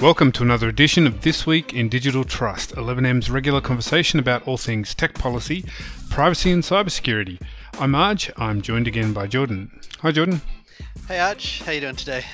Welcome to another edition of This Week in Digital Trust, 11M's regular conversation about all things tech policy, privacy, and cybersecurity. I'm Arj. I'm joined again by Jordan. Hi, Jordan. Hey, Arj. How you doing today?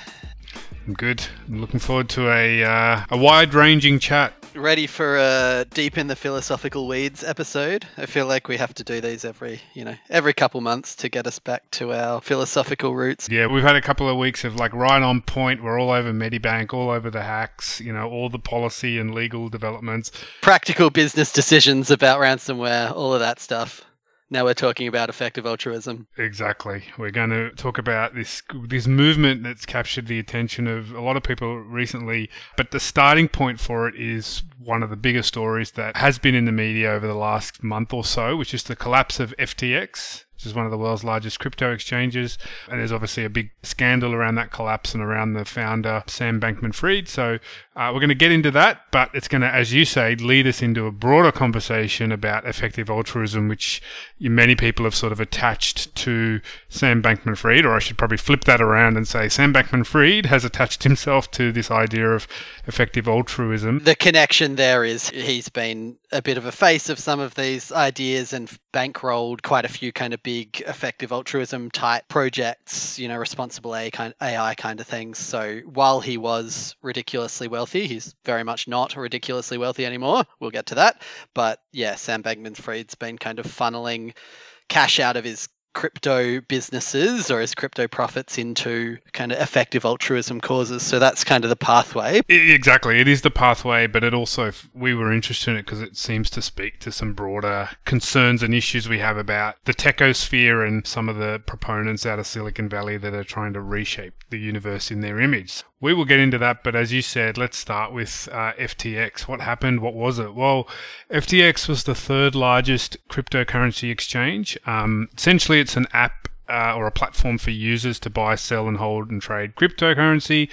I'm good. I'm looking forward to a uh, a wide-ranging chat ready for a deep in the philosophical weeds episode. I feel like we have to do these every, you know, every couple months to get us back to our philosophical roots. Yeah, we've had a couple of weeks of like right on point. We're all over Medibank, all over the hacks, you know, all the policy and legal developments, practical business decisions about ransomware, all of that stuff. Now we're talking about effective altruism. Exactly. We're going to talk about this this movement that's captured the attention of a lot of people recently, but the starting point for it is one of the bigger stories that has been in the media over the last month or so, which is the collapse of FTX which is one of the world's largest crypto exchanges. And there's obviously a big scandal around that collapse and around the founder, Sam Bankman Fried. So uh, we're going to get into that, but it's going to, as you say, lead us into a broader conversation about effective altruism, which many people have sort of attached to Sam Bankman Fried, or I should probably flip that around and say Sam Bankman Fried has attached himself to this idea of effective altruism. The connection there is he's been a bit of a face of some of these ideas and bankrolled quite a few kind of big effective altruism type projects, you know, responsible AI kind, AI kind of things. So while he was ridiculously wealthy, he's very much not ridiculously wealthy anymore. We'll get to that. But yeah, Sam Bankman Fried's been kind of funneling cash out of his crypto businesses or as crypto profits into kind of effective altruism causes. So that's kind of the pathway. Exactly. It is the pathway, but it also, we were interested in it because it seems to speak to some broader concerns and issues we have about the techosphere and some of the proponents out of Silicon Valley that are trying to reshape the universe in their image. We will get into that, but as you said, let's start with uh, FTX. What happened? What was it? Well, FTX was the third largest cryptocurrency exchange. Um, essentially, it's an app uh, or a platform for users to buy, sell, and hold and trade cryptocurrency.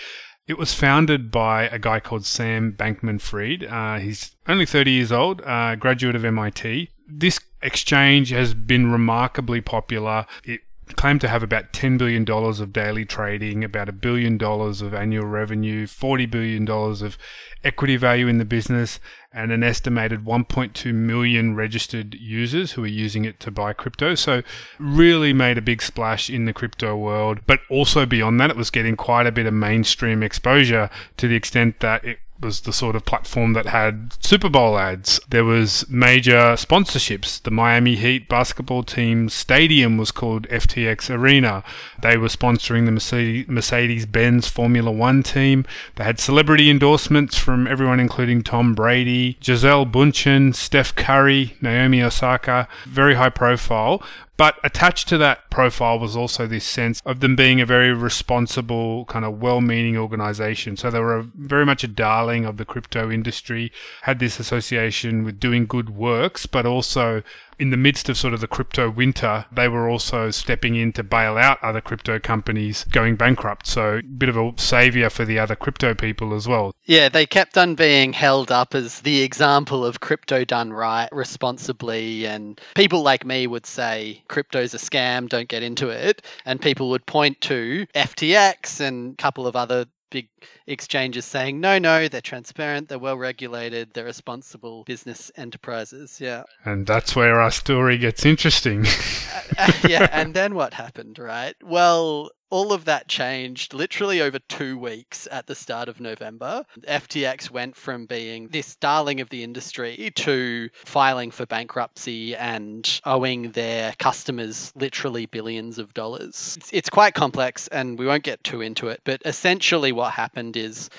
It was founded by a guy called Sam Bankman Fried. Uh, he's only 30 years old, uh, graduate of MIT. This exchange has been remarkably popular. It claimed to have about $10 billion of daily trading, about a billion dollars of annual revenue, $40 billion of equity value in the business, and an estimated 1.2 million registered users who are using it to buy crypto. So, really made a big splash in the crypto world. But also beyond that, it was getting quite a bit of mainstream exposure to the extent that it was the sort of platform that had Super Bowl ads. There was major sponsorships. The Miami Heat basketball team stadium was called FTX Arena. They were sponsoring the Mercedes-Benz Formula 1 team. They had celebrity endorsements from everyone including Tom Brady, Gisele Bündchen, Steph Curry, Naomi Osaka, very high profile. But attached to that profile was also this sense of them being a very responsible, kind of well meaning organization. So they were a, very much a darling of the crypto industry, had this association with doing good works, but also in the midst of sort of the crypto winter, they were also stepping in to bail out other crypto companies going bankrupt. So, a bit of a savior for the other crypto people as well. Yeah, they kept on being held up as the example of crypto done right, responsibly. And people like me would say crypto's a scam, don't get into it. And people would point to FTX and a couple of other big exchanges saying, no, no, they're transparent, they're well regulated, they're responsible business enterprises. Yeah. And that's where our story gets interesting. uh, uh, yeah. And then what happened, right? Well, all of that changed literally over two weeks at the start of November. FTX went from being this darling of the industry to filing for bankruptcy and owing their customers literally billions of dollars. It's, it's quite complex and we won't get too into it, but essentially what happened is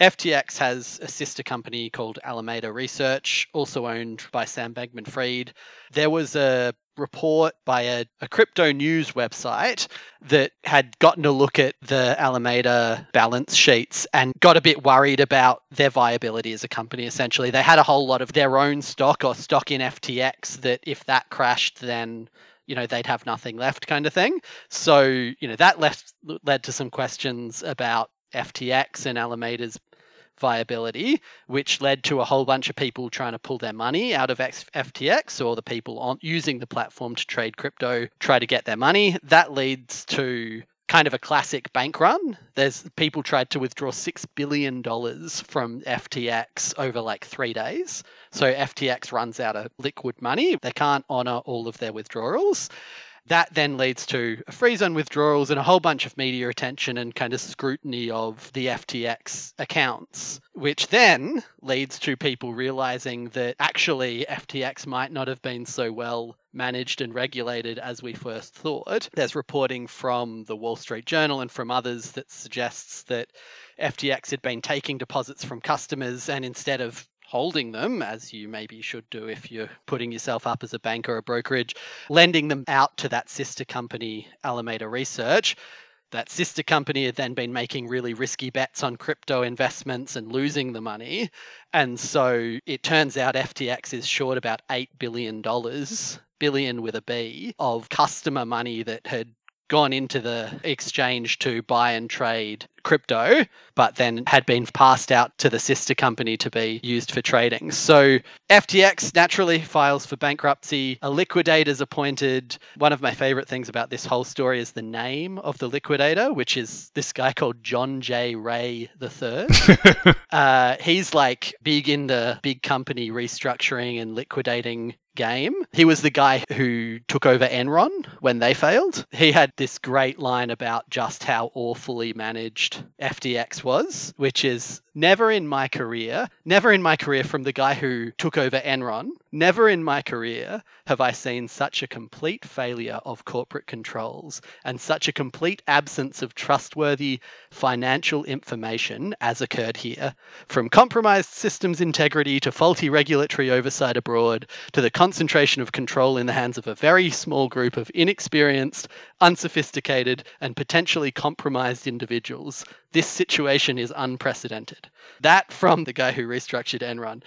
FTX has a sister company called Alameda Research, also owned by Sam Bankman Fried. There was a report by a, a, crypto news website that had gotten a look at the Alameda balance sheets and got a bit worried about their viability as a company. Essentially, they had a whole lot of their own stock or stock in FTX that if that crashed, then you know they'd have nothing left, kind of thing. So you know that left led to some questions about FTX and Alameda's viability, which led to a whole bunch of people trying to pull their money out of FTX or the people on using the platform to trade crypto try to get their money. That leads to kind of a classic bank run. There's people tried to withdraw six billion dollars from FTX over like three days. So FTX runs out of liquid money. They can't honor all of their withdrawals. That then leads to a freeze on withdrawals and a whole bunch of media attention and kind of scrutiny of the FTX accounts, which then leads to people realizing that actually FTX might not have been so well managed and regulated as we first thought. There's reporting from the Wall Street Journal and from others that suggests that FTX had been taking deposits from customers and instead of holding them, as you maybe should do if you're putting yourself up as a bank or a brokerage, lending them out to that sister company, Alameda Research. That sister company had then been making really risky bets on crypto investments and losing the money. And so it turns out FTX is short about $8 billion, billion with a B, of customer money that had gone into the exchange to buy and trade crypto, but then had been passed out to the sister company to be used for trading. So FTX naturally files for bankruptcy. A liquidator is appointed. One of my favorite things about this whole story is the name of the liquidator, which is this guy called John J. Ray III. uh, he's like big in the big company restructuring and liquidating game. He was the guy who took over Enron when they failed. He had this great line about just how awfully managed FTX was, which is never in my career, never in my career from the guy who took over Enron, never in my career have I seen such a complete failure of corporate controls and such a complete absence of trustworthy financial information as occurred here. From compromised systems integrity to faulty regulatory oversight abroad to the concentration of control in the hands of a very small group of inexperienced, unsophisticated, and potentially compromised individuals. This situation is unprecedented. That from the guy who restructured Enron.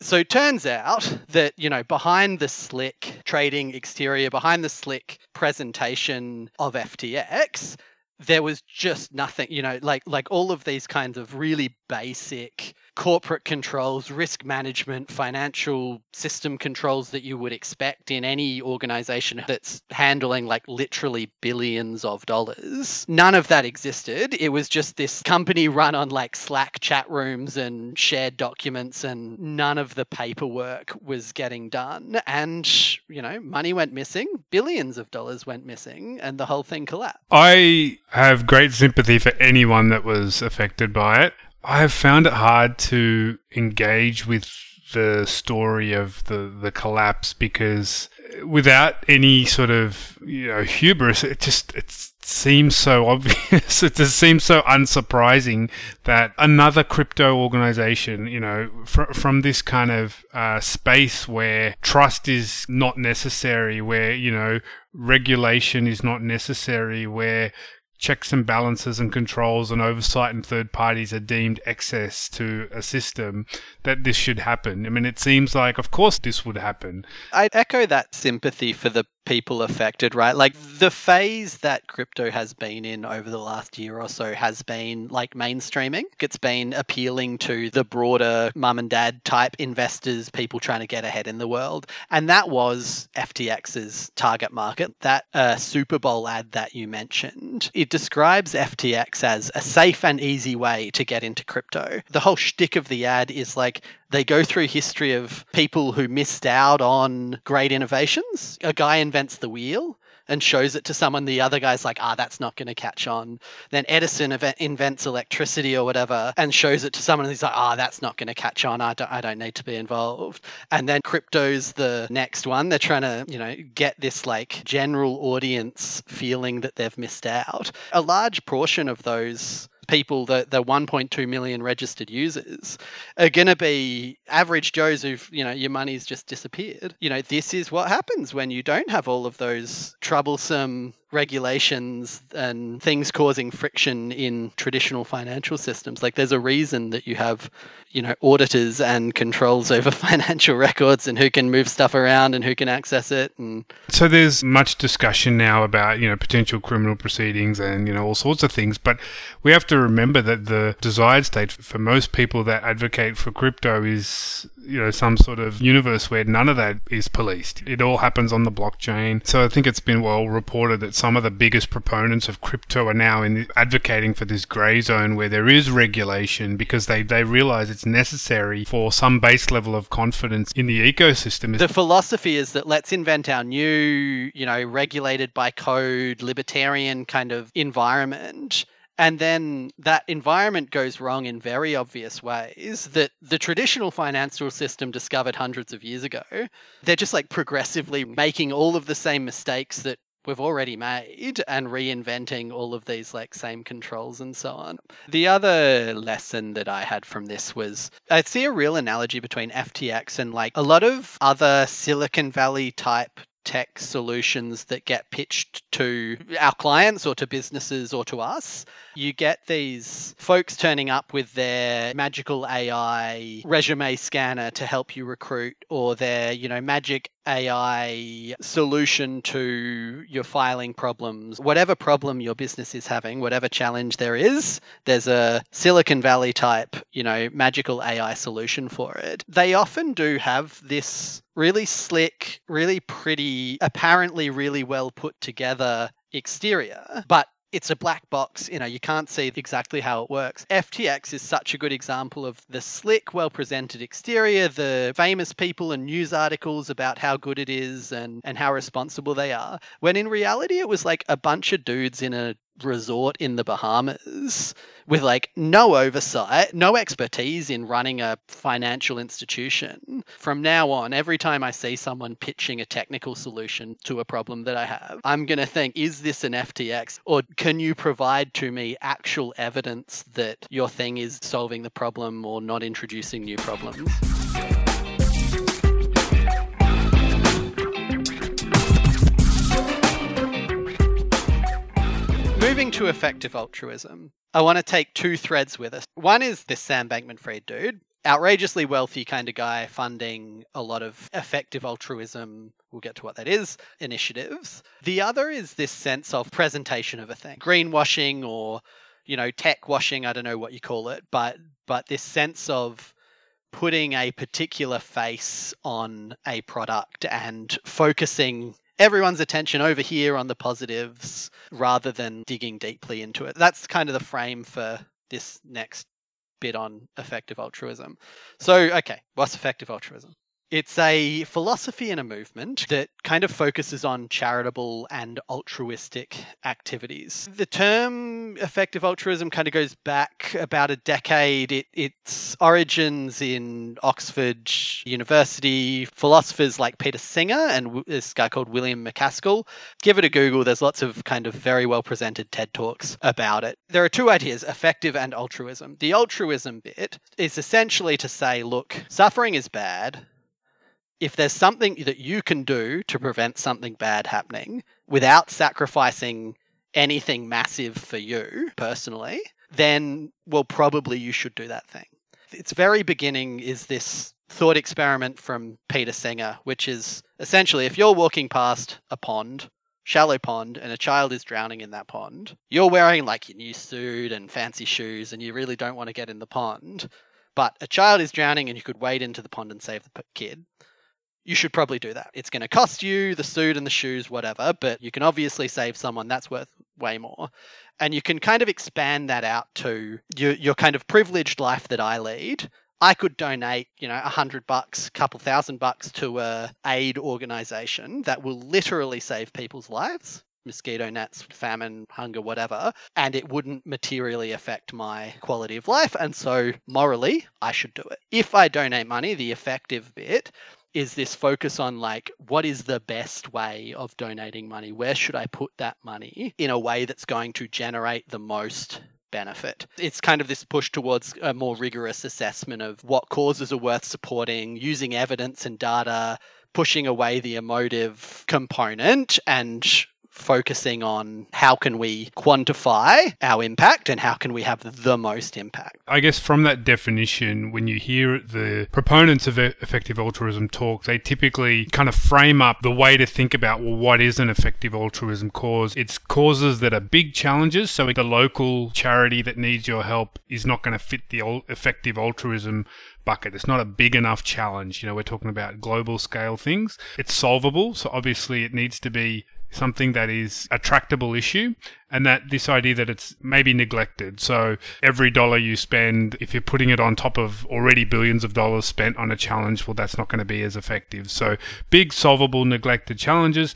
So it turns out that, you know, behind the slick trading exterior, behind the slick presentation of FTX, there was just nothing, you know, like like all of these kinds of really basic corporate controls, risk management, financial system controls that you would expect in any organization that's handling like literally billions of dollars. None of that existed. It was just this company run on like Slack chat rooms and shared documents, and none of the paperwork was getting done. And, you know, money went missing, billions of dollars went missing, and the whole thing collapsed. I have great sympathy for anyone that was affected by it. I have found it hard to engage with the story of the, the collapse because without any sort of you know hubris, it just it seems so obvious. it just seems so unsurprising that another crypto organization, you know, fr- from this kind of uh, space where trust is not necessary, where you know regulation is not necessary, where checks and balances and controls and oversight and third parties are deemed excess to a system that this should happen. I mean, it seems like, of course, this would happen. I echo that sympathy for the people affected, right? Like the phase that crypto has been in over the last year or so has been like mainstreaming. It's been appealing to the broader mum and dad type investors, people trying to get ahead in the world. And that was FTX's target market. That uh, Super Bowl ad that you mentioned, it describes FTX as a safe and easy way to get into crypto. The whole shtick of the ad is like they go through history of people who missed out on great innovations. A guy invents the wheel and shows it to someone. The other guy's like, ah, that's not going to catch on. Then Edison invents electricity or whatever and shows it to someone. He's like, ah, that's not going to catch on. I don't, I don't need to be involved. And then crypto's the next one. They're trying to, you know, get this like general audience feeling that they've missed out. A large portion of those people, the, the 1.2 million registered users, are going to be average Joes who've, you know, your money's just disappeared. You know, this is what happens when you don't have all of those troublesome regulations and things causing friction in traditional financial systems. Like there's a reason that you have, you know, auditors and controls over financial records and who can move stuff around and who can access it and So there's much discussion now about, you know, potential criminal proceedings and, you know, all sorts of things, but we have to remember that the desired state for most people that advocate for crypto is you know some sort of universe where none of that is policed. It all happens on the blockchain. So I think it's been well reported that some of the biggest proponents of crypto are now in advocating for this grey zone where there is regulation because they they realize it's necessary for some base level of confidence in the ecosystem. The philosophy is that let's invent our new, you know, regulated by code, libertarian kind of environment and then that environment goes wrong in very obvious ways that the traditional financial system discovered hundreds of years ago. They're just like progressively making all of the same mistakes that we've already made and reinventing all of these like same controls and so on. The other lesson that I had from this was I see a real analogy between FTX and like a lot of other Silicon Valley type tech solutions that get pitched to our clients or to businesses or to us. You get these folks turning up with their magical AI resume scanner to help you recruit or their, you know, magic AI solution to your filing problems. Whatever problem your business is having, whatever challenge there is, there's a Silicon Valley type, you know, magical AI solution for it. They often do have this really slick, really pretty, apparently really well put together exterior, but it's a black box. You know, you can't see exactly how it works. FTX is such a good example of the slick, well presented exterior, the famous people and news articles about how good it is and, and how responsible they are. When in reality, it was like a bunch of dudes in a resort in the Bahamas with like no oversight, no expertise in running a financial institution. From now on, every time I see someone pitching a technical solution to a problem that I have, I'm going to think, is this an FTX? Or can you provide to me actual evidence that your thing is solving the problem or not introducing new problems? Moving to effective altruism, I want to take two threads with us. One is this Sam Bankman Fried dude, outrageously wealthy kind of guy funding a lot of effective altruism. We'll get to what that is initiatives. The other is this sense of presentation of a thing, greenwashing or you know tech washing. I don't know what you call it, but but this sense of putting a particular face on a product and focusing everyone's attention over here on the positives rather than digging deeply into it. That's kind of the frame for this next bit on effective altruism. So, okay, what's effective altruism? It's a philosophy and a movement that kind of focuses on charitable and altruistic activities. The term effective altruism kind of goes back about a decade. It, its origins in Oxford University, philosophers like Peter Singer and this guy called William MacAskill. Give it a Google. There's lots of kind of very well presented TED Talks about it. There are two ideas effective and altruism. The altruism bit is essentially to say, look, suffering is bad if there's something that you can do to prevent something bad happening without sacrificing anything massive for you personally, then well, probably you should do that thing. Its very beginning is this thought experiment from Peter Singer, which is essentially if you're walking past a pond, shallow pond, and a child is drowning in that pond, you're wearing like your new suit and fancy shoes, and you really don't want to get in the pond. But a child is drowning, and you could wade into the pond and save the kid you should probably do that. It's going to cost you the suit and the shoes, whatever, but you can obviously save someone that's worth way more. And you can kind of expand that out to your, your kind of privileged life that I lead. I could donate, you know, a hundred bucks, couple thousand bucks to a aid organization that will literally save people's lives mosquito nets, famine, hunger, whatever, and it wouldn't materially affect my quality of life. And so, morally, I should do it. If I donate money, the effective bit is this focus on like what is the best way of donating money? Where should i put that money in a way that's going to generate the most benefit? It's kind of this push towards a more rigorous assessment of what causes are worth supporting using evidence and data pushing away the emotive component and focusing on how can we quantify our impact and how can we have the most impact. I guess from that definition, when you hear the proponents of effective altruism talk, they typically kind of frame up the way to think about well, what is an effective altruism cause? It's causes that are big challenges. So the local charity that needs your help is not going to fit the effective altruism bucket. It's not a big enough challenge. You know, we're talking about global scale things. It's solvable. So obviously it needs to be something that is a tractable issue and that this idea that it's maybe neglected. So every dollar you spend, if you're putting it on top of already billions of dollars spent on a challenge, well, that's not going to be as effective. So big, solvable, neglected challenges.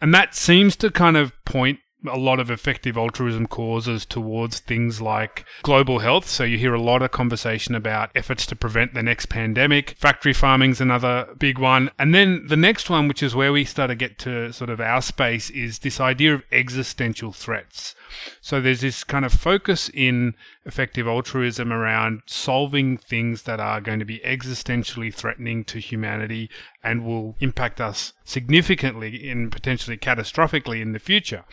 And that seems to kind of point a lot of effective altruism causes towards things like global health. So you hear a lot of conversation about efforts to prevent the next pandemic. Factory farming's another big one. And then the next one, which is where we start to get to sort of our space, is this idea of existential threats. So there's this kind of focus in effective altruism around solving things that are going to be existentially threatening to humanity and will impact us significantly and potentially catastrophically in the future.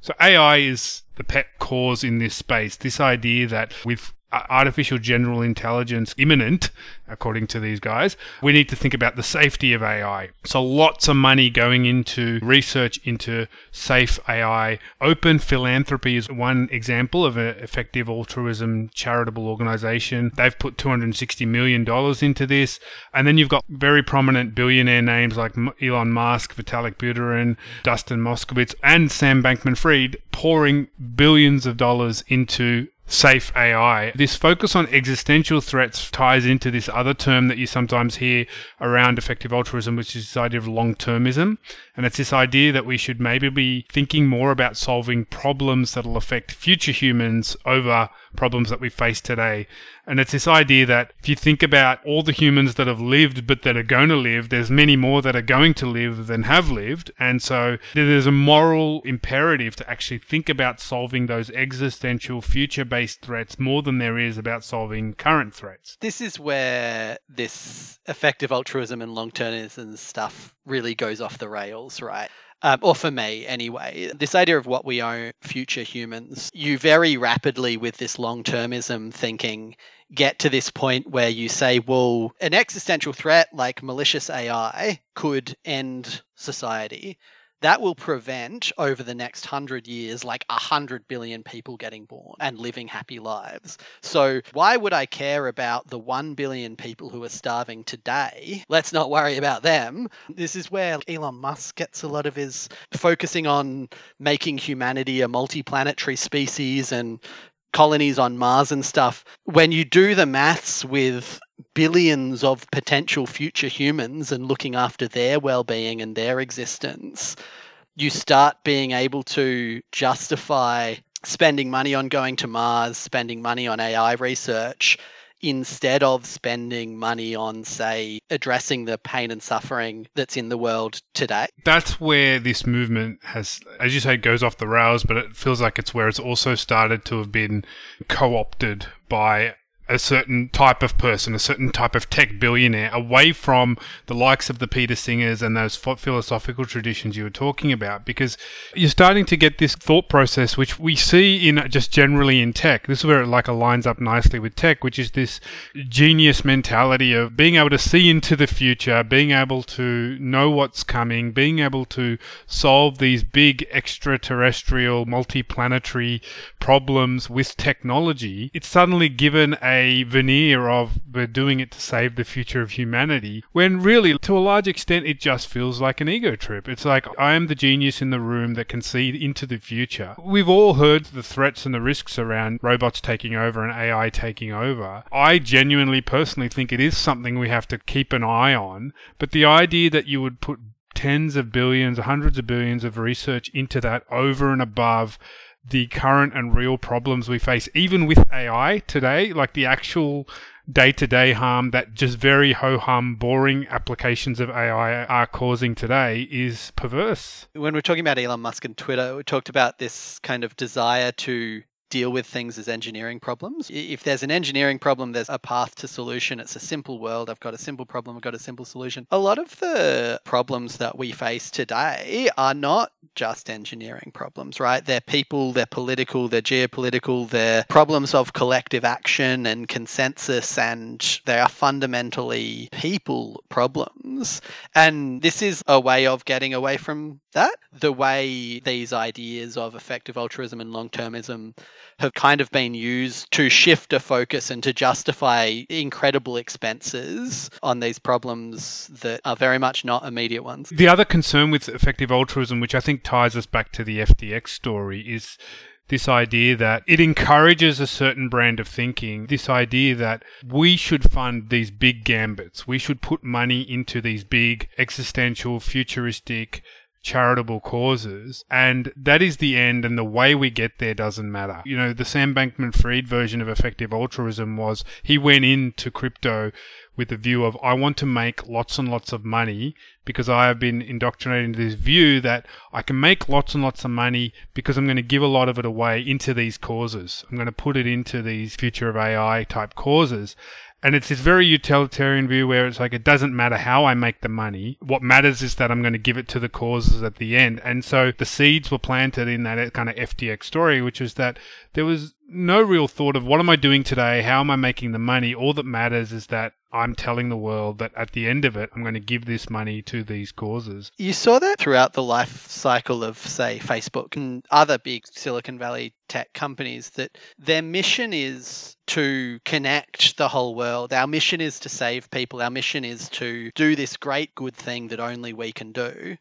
So AI is the pet cause in this space. This idea that with Uh, artificial general intelligence imminent, according to these guys, we need to think about the safety of AI. So lots of money going into research into safe AI. Open Philanthropy is one example of an effective altruism charitable organization. They've put $260 million into this. And then you've got very prominent billionaire names like Elon Musk, Vitalik Buterin, Dustin Moskovitz, and Sam Bankman Fried pouring billions of dollars into safe AI. This focus on existential threats ties into this other term that you sometimes hear around effective altruism, which is this idea of long termism. And it's this idea that we should maybe be thinking more about solving problems that'll affect future humans over problems that we face today. And it's this idea that if you think about all the humans that have lived but that are going to live, there's many more that are going to live than have lived. And so there's a moral imperative to actually think about solving those existential future based threats more than there is about solving current threats. This is where this effective altruism and long termism stuff really goes off the rails, right? Um, or for me anyway, this idea of what we owe future humans, you very rapidly, with this long termism thinking, get to this point where you say, well, an existential threat like malicious AI could end society that will prevent over the next hundred years like a hundred billion people getting born and living happy lives. So why would I care about the one billion people who are starving today? Let's not worry about them. This is where Elon Musk gets a lot of his focusing on making humanity a multi-planetary species and colonies on Mars and stuff. When you do the maths with billions of potential future humans and looking after their well-being and their existence you start being able to justify spending money on going to Mars, spending money on AI research instead of spending money on, say, addressing the pain and suffering that's in the world today. That's where this movement has, as you say, goes off the rails, but it feels like it's where it's also started to have been co opted by a certain type of person, a certain type of tech billionaire, away from the likes of the Peter Singers and those philosophical traditions you were talking about, because you're starting to get this thought process, which we see in just generally in tech. This is where it like aligns up nicely with tech, which is this genius mentality of being able to see into the future, being able to know what's coming, being able to solve these big extraterrestrial, multi-planetary problems with technology. It's suddenly given a a veneer of we're doing it to save the future of humanity, when really, to a large extent, it just feels like an ego trip. It's like, I am the genius in the room that can see into the future. We've all heard the threats and the risks around robots taking over and AI taking over. I genuinely, personally think it is something we have to keep an eye on, but the idea that you would put tens of billions, hundreds of billions of research into that over and above the current and real problems we face, even with AI today, like the actual day to day harm that just very ho hum, boring applications of AI are causing today is perverse. When we're talking about Elon Musk and Twitter, we talked about this kind of desire to deal with things as engineering problems. If there's an engineering problem, there's a path to solution. It's a simple world. I've got a simple problem, I've got a simple solution. A lot of the problems that we face today are not just engineering problems, right? They're people, they're political, they're geopolitical, they're problems of collective action and consensus, and they are fundamentally people problems. And this is a way of getting away from that. The way these ideas of effective altruism and long termism have kind of been used to shift a focus and to justify incredible expenses on these problems that are very much not immediate ones. The other concern with effective altruism, which I think ties us back to the FTX story, is this idea that it encourages a certain brand of thinking, this idea that we should fund these big gambits, we should put money into these big existential, futuristic, charitable causes. And that is the end, and the way we get there doesn't matter. You know, the Sam Bankman Fried version of effective altruism was he went into crypto with the view of I want to make lots and lots of money because I have been indoctrinated into this view that I can make lots and lots of money because I'm going to give a lot of it away into these causes. I'm going to put it into these future of AI type causes. And it's this very utilitarian view where it's like, it doesn't matter how I make the money. What matters is that I'm going to give it to the causes at the end. And so the seeds were planted in that kind of FTX story, which is that there was no real thought of what am I doing today? How am I making the money? All that matters is that I'm telling the world that at the end of it, I'm going to give this money to these causes. You saw that throughout the life cycle of, say, Facebook and other big Silicon Valley tech companies, that their mission is to connect the whole world. Our mission is to save people. Our mission is to do this great good thing that only we can do.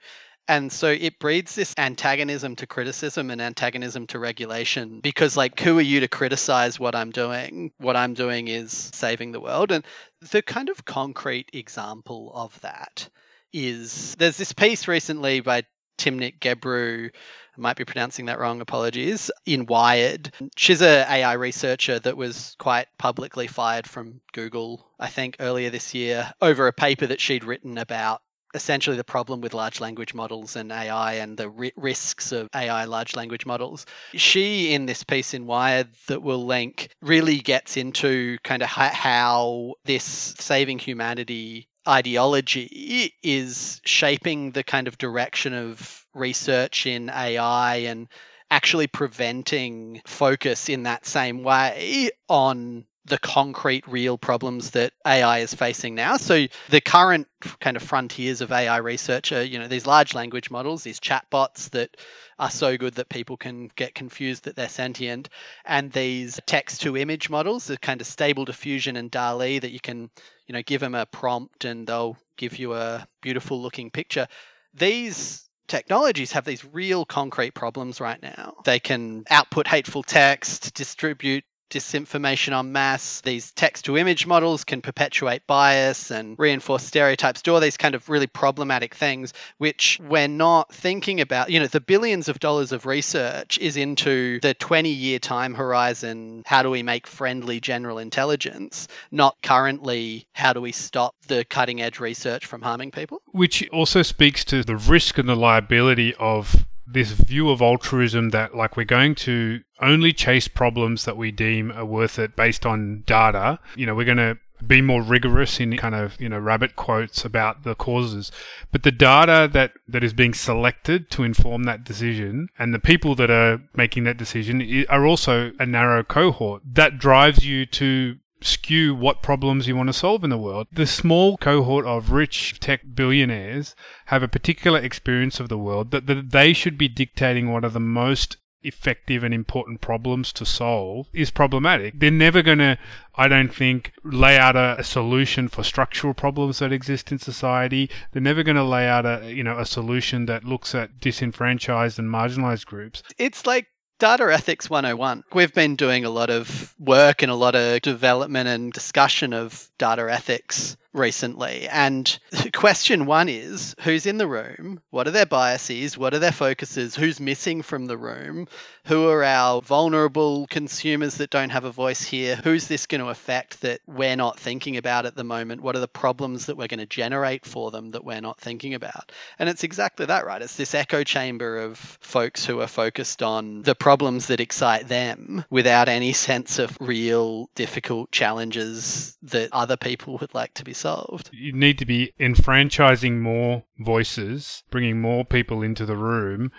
And so it breeds this antagonism to criticism and antagonism to regulation because, like, who are you to criticize what I'm doing? What I'm doing is saving the world. And the kind of concrete example of that is there's this piece recently by Timnit Gebru. I might be pronouncing that wrong, apologies, in Wired. She's a AI researcher that was quite publicly fired from Google, I think, earlier this year over a paper that she'd written about essentially the problem with large language models and AI and the ri- risks of AI large language models. She, in this piece in Wired that we'll link, really gets into kind of how this saving humanity ideology is shaping the kind of direction of research in AI and actually preventing focus in that same way on the concrete real problems that AI is facing now. So the current kind of frontiers of AI research are, you know, these large language models, these chatbots that are so good that people can get confused that they're sentient, and these text to image models, the kind of stable diffusion and DALL-E that you can, you know, give them a prompt and they'll give you a beautiful looking picture. These technologies have these real concrete problems right now. They can output hateful text, distribute disinformation en masse. These text to image models can perpetuate bias and reinforce stereotypes, do all these kind of really problematic things, which we're not thinking about. You know, the billions of dollars of research is into the 20 year time horizon. How do we make friendly general intelligence? Not currently, how do we stop the cutting edge research from harming people? Which also speaks to the risk and the liability of this view of altruism that like we're going to only chase problems that we deem are worth it based on data. You know, we're going to be more rigorous in kind of you know rabbit quotes about the causes but the data that that is being selected to inform that decision and the people that are making that decision are also a narrow cohort that drives you to skew what problems you want to solve in the world. The small cohort of rich tech billionaires have a particular experience of the world that, that they should be dictating what are the most effective and important problems to solve is problematic. They're never going to, I don't think, lay out a, a, solution for structural problems that exist in society. They're never going to lay out a, you know, a solution that looks at disenfranchised and marginalized groups. It's like Data Ethics 101. We've been doing a lot of work and a lot of development and discussion of data ethics recently. And question one is who's in the room? What are their biases? What are their focuses? Who's missing from the room? Who are our vulnerable consumers that don't have a voice here? Who's this going to affect that we're not thinking about at the moment? What are the problems that we're going to generate for them that we're not thinking about? And it's exactly that, right? It's this echo chamber of folks who are focused on the problems that excite them without any sense of real difficult challenges that other people would like to be solved. You need to be enfranchising more voices, bringing more people into the room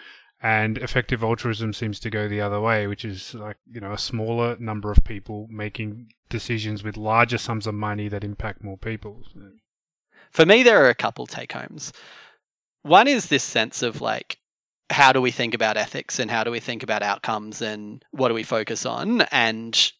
and effective altruism seems to go the other way, which is like, you know, a smaller number of people making decisions with larger sums of money that impact more people. For me, there are a couple take homes. One is this sense of like, how do we think about ethics and how do we think about outcomes and what do we focus on? And,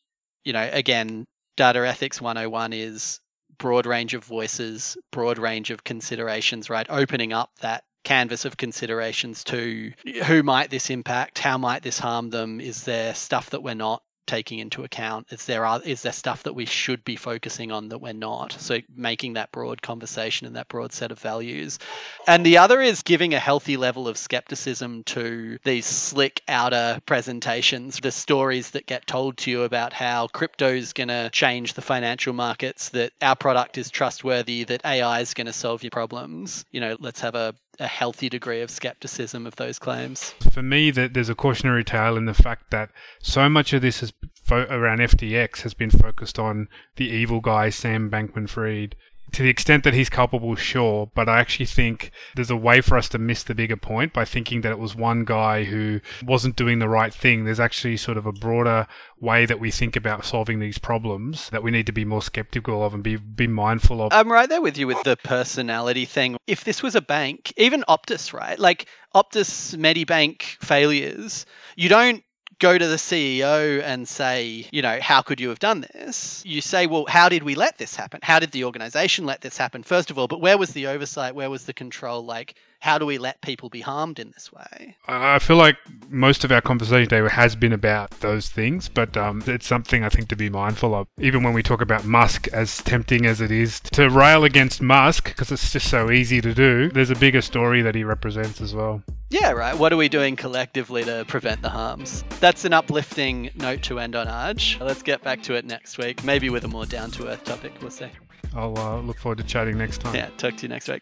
you know, again, data ethics 101 is broad range of voices, broad range of considerations, right? Opening up that canvas of considerations to who might this impact, how might this harm them, is there stuff that we're not taking into account? Is there is there stuff that we should be focusing on that we're not? So making that broad conversation and that broad set of values. And the other is giving a healthy level of skepticism to these slick outer presentations, the stories that get told to you about how crypto is going to change the financial markets, that our product is trustworthy, that AI is going to solve your problems. You know, let's have a a healthy degree of skepticism of those claims. For me, that there's a cautionary tale in the fact that so much of this is fo- around FTX has been focused on the evil guy Sam Bankman-Fried to the extent that he's culpable, sure, but I actually think there's a way for us to miss the bigger point by thinking that it was one guy who wasn't doing the right thing. There's actually sort of a broader way that we think about solving these problems that we need to be more skeptical of and be be mindful of. I'm right there with you with the personality thing. If this was a bank, even Optus, right? Like Optus Medibank failures, you don't go to the CEO and say, you know, how could you have done this? You say, well, how did we let this happen? How did the organization let this happen, first of all? But where was the oversight? Where was the control? Like, how do we let people be harmed in this way? I feel like most of our conversation today has been about those things, but um, it's something I think to be mindful of. Even when we talk about Musk, as tempting as it is to rail against Musk, because it's just so easy to do, there's a bigger story that he represents as well. Yeah, right. What are we doing collectively to prevent the harms? That's an uplifting note to end on, Arj. Let's get back to it next week, maybe with a more down to earth topic. We'll see. I'll uh, look forward to chatting next time. Yeah, talk to you next week.